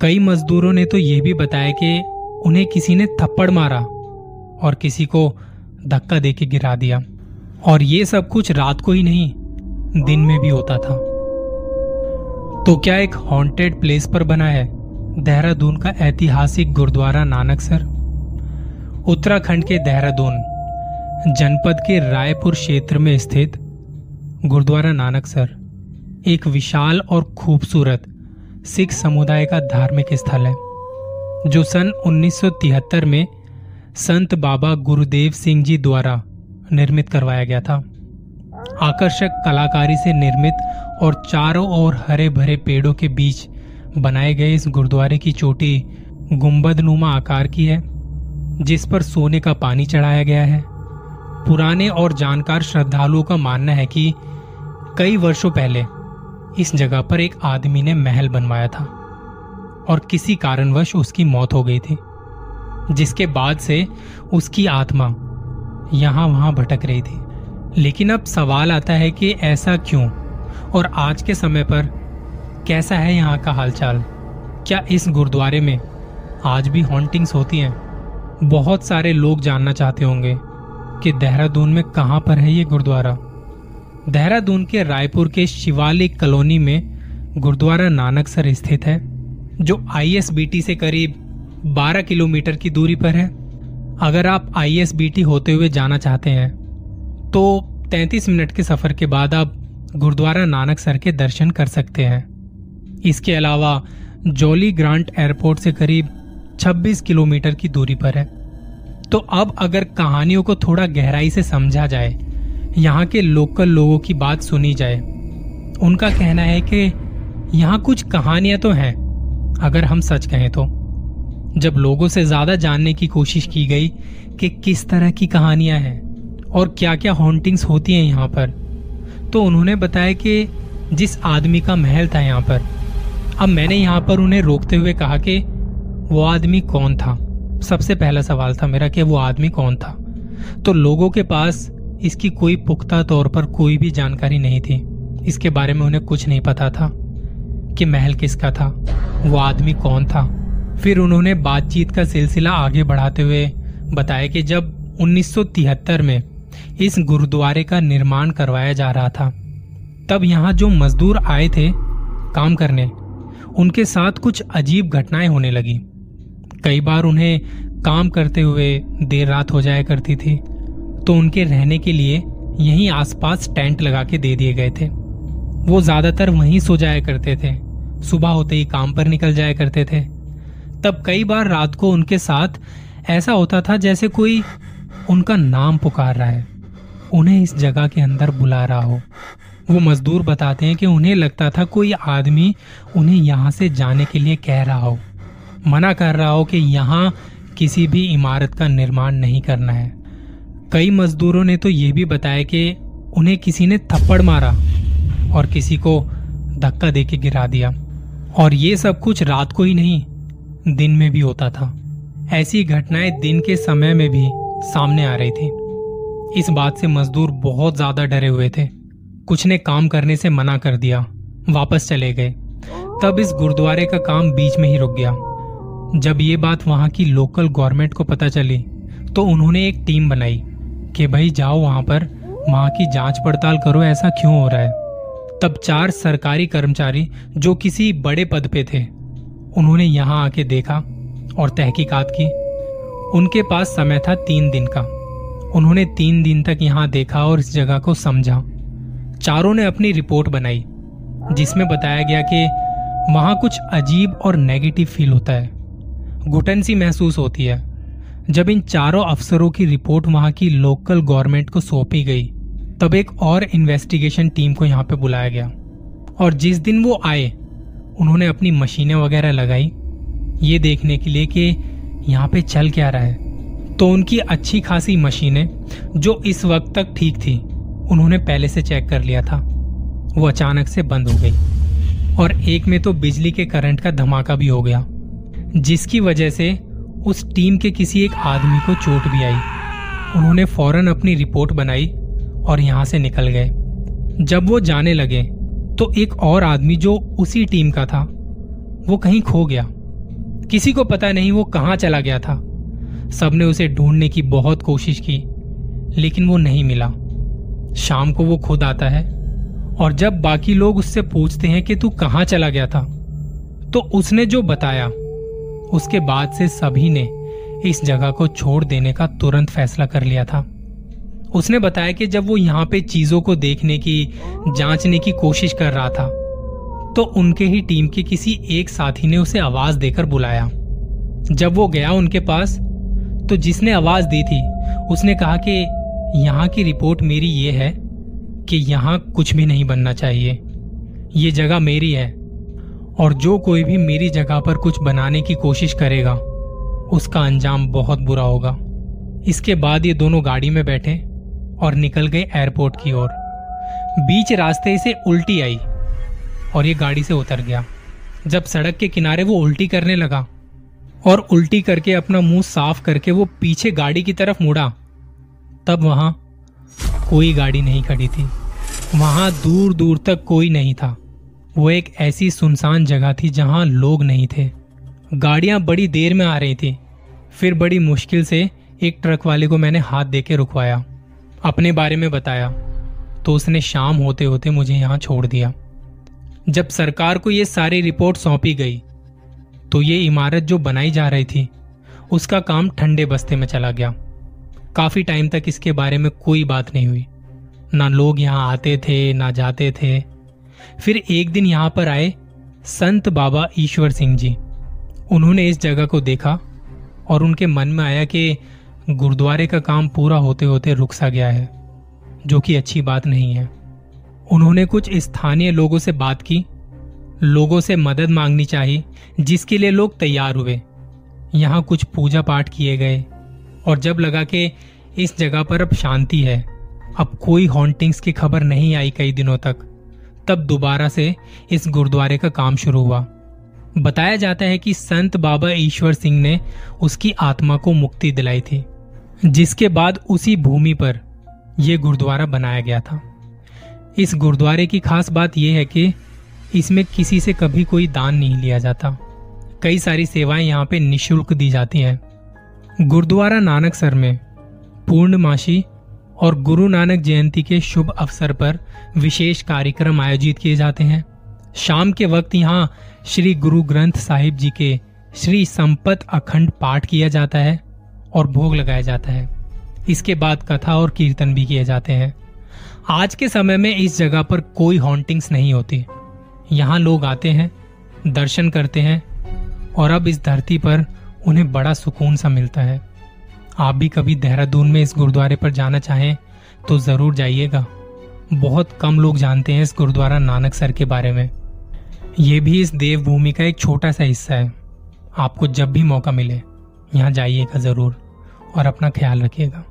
कई मजदूरों ने तो यह भी बताया कि उन्हें किसी ने थप्पड़ मारा और किसी को धक्का देके गिरा दिया। और ये सब कुछ रात को ही नहीं, दिन में भी होता था। तो क्या एक हॉन्टेड प्लेस पर बना है देहरादून का ऐतिहासिक गुरुद्वारा नानकसर उत्तराखंड के देहरादून, जनपद के रायपुर क्षेत्र में स्थित गुरुद्वारा नानकसर एक विशाल और खूबसूरत सिख समुदाय का धार्मिक स्थल है, जो सन 1973 में संत बाबा गुरुदेव सिंह जी द्वारा निर्मित करवाया गया था। आकर्षक कलाकारी से निर्मित और चारों ओर हरे भरे पेड़ों के बीच बनाए गए इस गुरुद्वारे की चोटी गुंबद नुमा आकार की है, जिस पर सोने का पानी चढ़ाया गया है। पुराने और जानकार श्रद्धालुओं का मानना है कि कई वर्षों पहले इस जगह पर एक आदमी ने महल बनवाया था और किसी कारणवश उसकी मौत हो गई थी, जिसके बाद से उसकी आत्मा यहाँ वहाँ भटक रही थी। लेकिन अब सवाल आता है कि ऐसा क्यों? और आज के समय पर कैसा है यहाँ का हालचाल? क्या इस गुरुद्वारे में आज भी हॉन्टिंग्स होती हैं? बहुत सारे लोग जानना चाहते होंगे कि देहरादून में कहाँ पर है ये गुरुद्वारा? देहरादून के रायपुर के शिवालिक कॉलोनी में गुरुद्वारा नानकसर स्थित है, जो आईएसबीटी से करीब 12 किलोमीटर की दूरी पर है। अगर आप आईएसबीटी होते हुए जाना चाहते हैं तो 33 मिनट के सफ़र के बाद आप गुरुद्वारा नानकसर के दर्शन कर सकते हैं। इसके अलावा जॉली ग्रांट एयरपोर्ट से करीब 26 किलोमीटर की दूरी पर है। तो अब अगर कहानियों को थोड़ा गहराई से समझा जाए यहाँ के लोकल लोगों की बात सुनी जाए। उनका कहना है कि यहाँ कुछ कहानियाँ तो हैं, अगर हम सच कहें तो। जब लोगों से ज़्यादा जानने की कोशिश की गई कि किस तरह की कहानियाँ हैं और क्या क्या हॉन्टिंग्स होती हैं यहाँ पर तो उन्होंने बताया कि जिस आदमी का महल था यहाँ पर, अब मैंने यहाँ पर उन्हें रोकते हुए कहा कि वो आदमी कौन था? सबसे पहला सवाल था मेरा कि वो आदमी कौन था? तो लोगों के पास इसकी कोई पुख्ता तौर पर कोई भी जानकारी नहीं थी। इसके बारे में उन्हें कुछ नहीं पता था कि महल किसका था, वो आदमी कौन था। फिर उन्होंने बातचीत का सिलसिला आगे बढ़ाते हुए बताया कि जब 1973 में इस गुरुद्वारे का निर्माण करवाया जा रहा था, तब यहाँ जो मजदूर आए थे काम करने, उनके साथ कुछ अजीब घटनाएँ होने लगी। कई बार उन्हें काम करते हुए देर रात हो जाया करती थी। तो उनके रहने के लिए यहीं आसपास टेंट लगा के दे दिए गए थे। वो ज़्यादातर वहीं सो जाया करते थे। सुबह होते ही काम पर निकल जाया करते थे। तब कई बार रात को उनके साथ ऐसा होता था जैसे कोई उनका नाम पुकार रहा है। उन्हें इस जगह के अंदर बुला रहा हो। वो मजदूर बताते हैं कि उन्हें लगता था कोई आदमी उन्हें यहाँ से जाने के लिए कह रहा हो। मना कर रहा हो कि यहाँ किसी भी इमारत का निर्माण नहीं करना है। कई मजदूरों ने तो ये भी बताया कि उन्हें किसी ने थप्पड़ मारा और किसी को धक्का देके गिरा दिया। और ये सब कुछ रात को ही नहीं, दिन में भी होता था। ऐसी घटनाएँ दिन के समय में भी सामने आ रही थी। इस बात से मजदूर बहुत ज़्यादा डरे हुए थे। कुछ ने काम करने से मना कर दिया, वापस चले गए। तब इस गुरुद्वारे का काम बीच में ही रुक गया। जब ये बात वहाँ की लोकल गवर्नमेंट को पता चली तो उन्होंने एक टीम बनाई। कि भाई जाओ वहाँ पर, वहाँ की जाँच पड़ताल करो, ऐसा क्यों हो रहा है? तब चार सरकारी कर्मचारी जो किसी बड़े पद पे थे, उन्होंने यहाँ आके देखा और तहकीकात की। उनके पास समय था तीन दिन का। उन्होंने तीन दिन तक यहाँ देखा और इस जगह को समझा। चारों ने अपनी रिपोर्ट बनाई, जिसमें बताया गया कि वहाँ कुछ अजीब और नेगेटिव फील होता है। घुटन सी महसूस होती है। जब इन चारों अफसरों की रिपोर्ट वहाँ की लोकल गवर्नमेंट को सौंपी गई, तब एक और इन्वेस्टिगेशन टीम को यहाँ पे बुलाया गया। और जिस दिन वो आए, उन्होंने अपनी मशीनें वगैरह लगाई, ये देखने के लिए कि यहाँ पे चल क्या रहा है। तो उनकी अच्छी खासी मशीनें, जो इस वक्त तक ठीक थी, उन्होंने पहले से चेक कर लिया था। वो अचानक से बंद हो गई। और एक में तो बिजली के करंट का धमाका भी हो गया, जिसकी वजह से उस टीम के किसी एक आदमी को चोट भी आई। उन्होंने फ़ौरन अपनी रिपोर्ट बनाई और यहाँ से निकल गए। जब वो जाने लगे तो एक और आदमी जो उसी टीम का था, वो कहीं खो गया। किसी को पता नहीं वो कहाँ चला गया था। सबने उसे ढूँढने की बहुत कोशिश की, लेकिन वो नहीं मिला। शाम को वो खुद आता है और जब बाकी लोग उससे पूछते हैं कि तू कहाँ चला गया था तो उसने जो बताया उसके बाद से सभी ने इस जगह को छोड़ देने का तुरंत फैसला कर लिया था। उसने बताया कि जब वो यहाँ पे चीज़ों को देखने की, जांचने की कोशिश कर रहा था तो उनके ही टीम के किसी एक साथी ने उसे आवाज़ देकर बुलाया। जब वो गया उनके पास तो जिसने आवाज़ दी थी, उसने कहा कि यहाँ की रिपोर्ट मेरी ये है कि यहाँ कुछ भी नहीं बनना चाहिए। ये जगह मेरी है और जो कोई भी मेरी जगह पर कुछ बनाने की कोशिश करेगा, उसका अंजाम बहुत बुरा होगा। इसके बाद ये दोनों गाड़ी में बैठे और निकल गए एयरपोर्ट की ओर। बीच रास्ते से उल्टी आई और ये गाड़ी से उतर गया। जब सड़क के किनारे वो उल्टी करने लगा और उल्टी करके अपना मुँह साफ़ करके वो पीछे गाड़ी की तरफ़ मुड़ा, तब वहाँ कोई गाड़ी नहीं खड़ी थी। वहाँ दूर दूर तक कोई नहीं था। वो एक ऐसी सुनसान जगह थी जहाँ लोग नहीं थे। गाड़ियाँ बड़ी देर में आ रही थी। फिर बड़ी मुश्किल से एक ट्रक वाले को मैंने हाथ देके रुकवाया। अपने बारे में बताया। तो उसने शाम होते होते मुझे यहाँ छोड़ दिया। जब सरकार को ये सारी रिपोर्ट सौंपी गई तो ये इमारत जो बनाई जा रही थी, उसका काम ठंडे बस्ते में चला गया। काफ़ी टाइम तक इसके बारे में कोई बात नहीं हुई। ना लोग यहाँ आते थे, ना जाते थे। फिर एक दिन यहाँ पर आए संत बाबा ईश्वर सिंह जी। उन्होंने इस जगह को देखा और उनके मन में आया कि गुरुद्वारे का काम पूरा होते होते रुक सा गया है, जो कि अच्छी बात नहीं है। उन्होंने कुछ स्थानीय लोगों से बात की, लोगों से मदद मांगनी चाहिए जिसके लिए लोग तैयार हुए। यहाँ कुछ पूजा पाठ किए गए और जब लगा कि इस जगह पर अब शांति है, अब कोई हॉन्टिंग्स की खबर नहीं आई कई दिनों तक। तब दोबारा से इस गुरुद्वारे का काम शुरू हुआ। बताया जाता है कि संत बाबा ईश्वर सिंह ने उसकी आत्मा को मुक्ति दिलाई थी, जिसके बाद उसी भूमि पर यह गुरुद्वारा बनाया गया था। इस गुरुद्वारे की खास बात यह है कि इसमें किसी से कभी कोई दान नहीं लिया जाता। कई सारी सेवाएँ यहाँ पे निशुल्क दी जाती हैं। गुरुद्वारा नानकसर में पूर्णमासी और गुरु नानक जयंती के शुभ अवसर पर विशेष कार्यक्रम आयोजित किए जाते हैं। शाम के वक्त यहाँ श्री गुरु ग्रंथ साहिब जी के श्री संपत अखंड पाठ किया जाता है और भोग लगाया जाता है। इसके बाद कथा और कीर्तन भी किए जाते हैं। आज के समय में इस जगह पर कोई हॉन्टिंग्स नहीं होती। यहाँ लोग आते हैं, दर्शन करते हैं और अब इस धरती पर उन्हें बड़ा सुकून सा मिलता है। आप भी कभी देहरादून में इस गुरुद्वारे पर जाना चाहें तो ज़रूर जाइएगा। बहुत कम लोग जानते हैं इस गुरुद्वारा नानक सर के बारे में। ये भी इस देवभूमि का एक छोटा सा हिस्सा है। आपको जब भी मौका मिले, यहाँ जाइएगा ज़रूर और अपना ख्याल रखिएगा।